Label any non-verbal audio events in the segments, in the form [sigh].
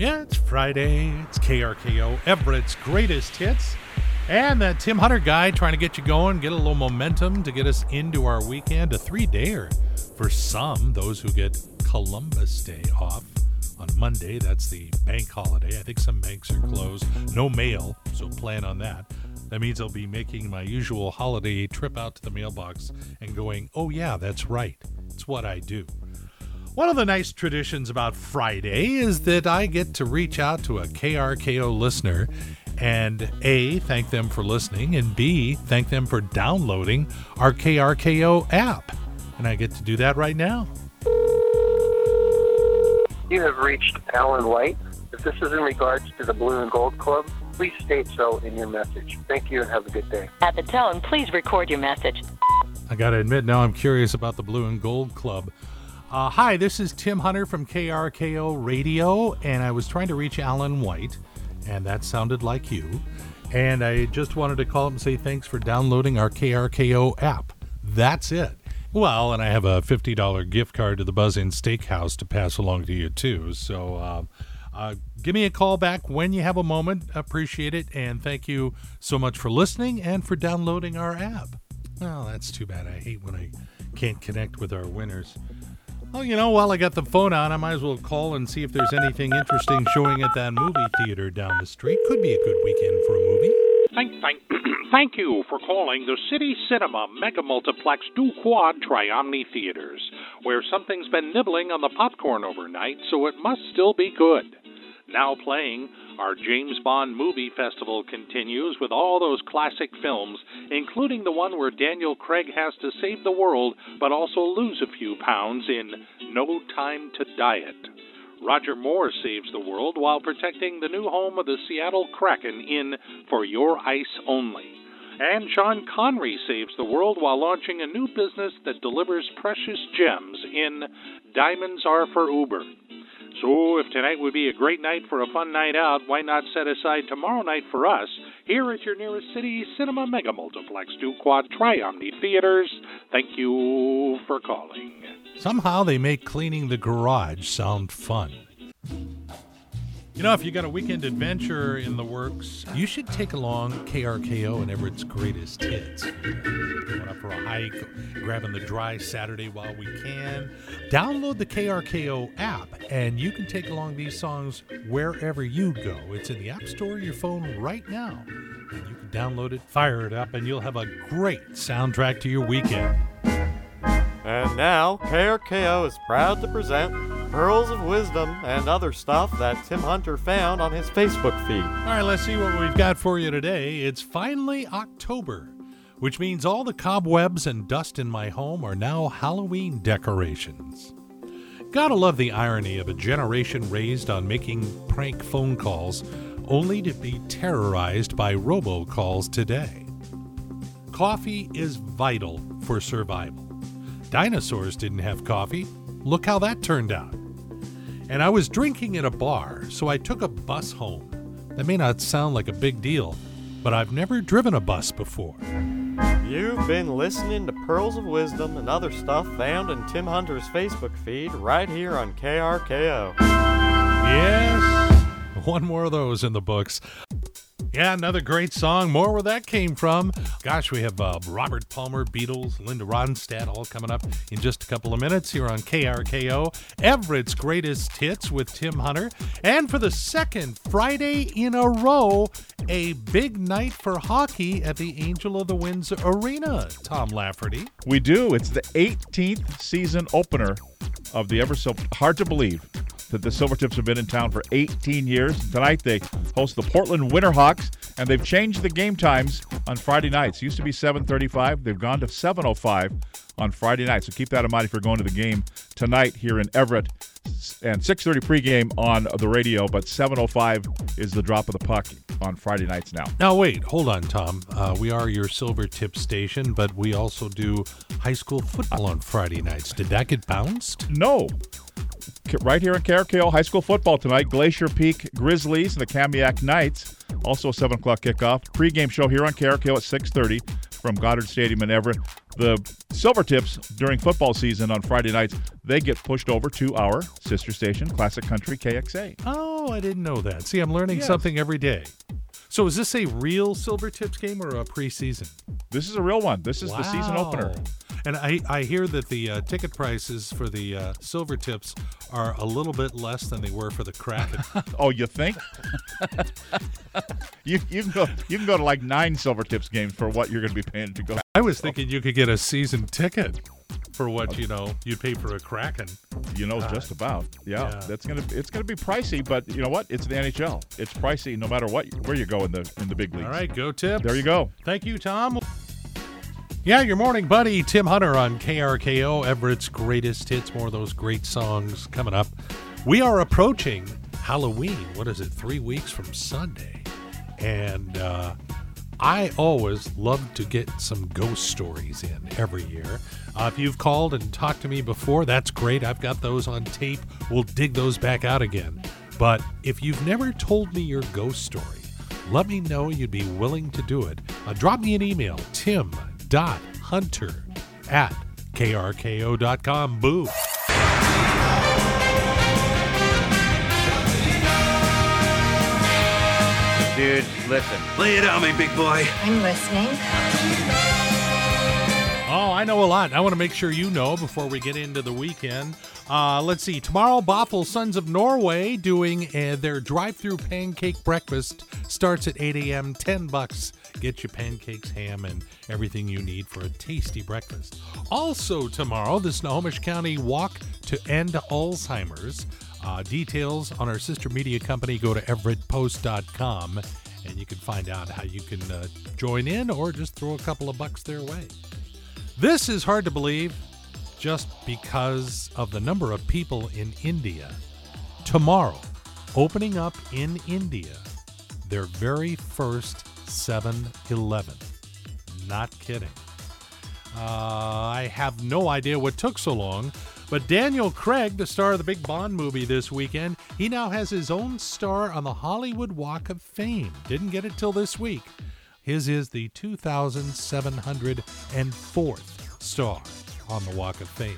Yeah, it's Friday. It's KRKO, Everett's greatest hits. And that Tim Hunter guy trying to get you going, get a little momentum to get us into our weekend. A three dayer for some, those who get Columbus Day off on Monday. That's the bank holiday. I think some banks are closed. No mail, so plan on that. That means I'll be making my usual holiday trip out to the mailbox and going, oh, yeah, that's right. It's what I do. One of the nice traditions about Friday is that I get to reach out to a KRKO listener and A, thank them for listening, and B, thank them for downloading our KRKO app. And I get to do that right now. You have reached Alan White. If this is in regards to the Blue and Gold Club, please state so in your message. Thank you and have a good day. At the tone, please record your message. I got to admit, now I'm curious about the Blue and Gold Club. Uh, hi, this is Tim Hunter from KRKO Radio, and I was trying to reach Alan White, and that sounded like you. And I just wanted to call up and say thanks for downloading our KRKO app. That's it. Well, and I have a $50 gift card to the Buzz Inn Steakhouse to pass along to you, too. So uh, uh, give me a call back when you have a moment. Appreciate it. And thank you so much for listening and for downloading our app. Well, that's too bad. I hate when I can't connect with our winners. Oh, you know, while I got the phone on, I might as well call and see if there's anything interesting showing at that movie theater down the street. Could be a good weekend for a movie. Thank, thank, [clears throat] thank you for calling the City Cinema Mega Multiplex Du Quad Triomni Theaters, where something's been nibbling on the popcorn overnight, so it must still be good. Now playing, our James Bond Movie Festival continues with all those classic films, including the one where Daniel Craig has to save the world but also lose a few pounds in No Time to Diet. Roger Moore saves the world while protecting the new home of the Seattle Kraken in For Your Ice Only. And Sean Connery saves the world while launching a new business that delivers precious gems in Diamonds Are for Uber. So, if tonight would be a great night for a fun night out, why not set aside tomorrow night for us here at your nearest city cinema mega multiplex, Du Quad Triomni Theaters? Thank you for calling. Somehow they make cleaning the garage sound fun. You know, if you got a weekend adventure in the works, you should take along KRKO and Everett's greatest hits. Going up for a hike, grabbing the dry Saturday while we can. Download the KRKO app, and you can take along these songs wherever you go. It's in the App Store your phone right now. And you can download it, fire it up, and you'll have a great soundtrack to your weekend. And now, KRKO is proud to present Pearls of Wisdom and other stuff that Tim Hunter found on his Facebook feed. All right, let's see what we've got for you today. It's finally October, which means all the cobwebs and dust in my home are now Halloween decorations. Gotta love the irony of a generation raised on making prank phone calls only to be terrorized by robocalls today. Coffee is vital for survival. Dinosaurs didn't have coffee. Look how that turned out. And I was drinking at a bar, so I took a bus home. That may not sound like a big deal, but I've never driven a bus before. You've been listening to Pearls of Wisdom and other stuff found in Tim Hunter's Facebook feed right here on KRKO. Yes, one more of those in the books. Yeah, another great song. More where that came from. Gosh, we have uh, Robert Palmer, Beatles, Linda Ronstadt all coming up in just a couple of minutes here on KRKO. Everett's greatest hits with Tim Hunter. And for the second Friday in a row, a big night for hockey at the Angel of the Winds Arena. Tom Lafferty. We do. It's the 18th season opener of the ever so hard to believe that the Silvertips have been in town for 18 years. Tonight they host the Portland Winterhawks, and they've changed the game times on Friday nights. It used to be 7:35. They've gone to 7:05 on Friday night. So keep that in mind if you're going to the game tonight here in Everett. And 6:30 pregame on the radio, but 7:05 is the drop of the puck on Friday nights now. Now wait, hold on, Tom. Uh, we are your silver tip station, but we also do high school football on Friday nights. Did that get bounced? No. Right here in KRKO, high school football tonight. Glacier Peak Grizzlies and the Kamiak Knights. Also a 7 o'clock kickoff. Pre-game show here on KRKO at 6.30. from Goddard Stadium in Everett. The Silvertips during football season on Friday nights, they get pushed over to our sister station, Classic Country KXA. Oh, I didn't know that. See, I'm learning Yes. something every day. So is this a real Silver Tips game or a preseason? This is a real one. This is the season opener. And I, I hear that the uh, ticket prices for the uh, Silvertips are a little bit less than they were for the Kraken. [laughs] Oh, you think? [laughs] you you can go you can go to like nine Silver Tips games for what you're going to be paying to go. I was thinking you could get a season ticket for what you know you'd pay for a Kraken. You know, just about. Yeah, yeah. that's gonna it's gonna be pricey, but you know what? It's the NHL. It's pricey no matter what where you go in the in the big leagues. All right, go Tips. There you go. Thank you, Tom. Yeah, your morning buddy, Tim Hunter on KRKO, Everett's greatest hits. More of those great songs coming up. We are approaching Halloween. What is it? Three weeks from Sunday. And uh, I always love to get some ghost stories in every year. Uh, if you've called and talked to me before, that's great. I've got those on tape. We'll dig those back out again. But if you've never told me your ghost story, let me know you'd be willing to do it. Uh, drop me an email, tim.hunter at krko.com. Boo. Dude, listen. Lay it on me, big boy. I'm listening. Oh, I know a lot. I want to make sure you know before we get into the weekend. Uh, let's see. Tomorrow, Boffel Sons of Norway doing uh, their drive-through pancake breakfast starts at 8 a.m. 10 bucks. Get your pancakes, ham, and everything you need for a tasty breakfast. Also tomorrow, the Snohomish County Walk to End Alzheimer's. Uh, details on our sister media company. Go to everettpost.com and you can find out how you can uh, join in or just throw a couple of bucks their way. This is hard to believe just because of the number of people in India. Tomorrow, opening up in India, their very first 7 Eleven. Not kidding. Uh, I have no idea what took so long, but Daniel Craig, the star of the big Bond movie this weekend, he now has his own star on the Hollywood Walk of Fame. Didn't get it till this week. His is the 2,704th star on the Walk of Fame.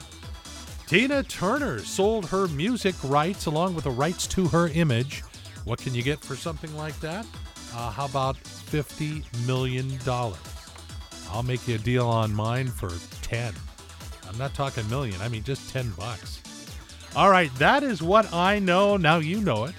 Tina Turner sold her music rights along with the rights to her image. What can you get for something like that? Uh, how about $50 million? I'll make you a deal on mine for 10. I'm not talking million, I mean just 10 bucks. All right, that is what I know. Now you know it.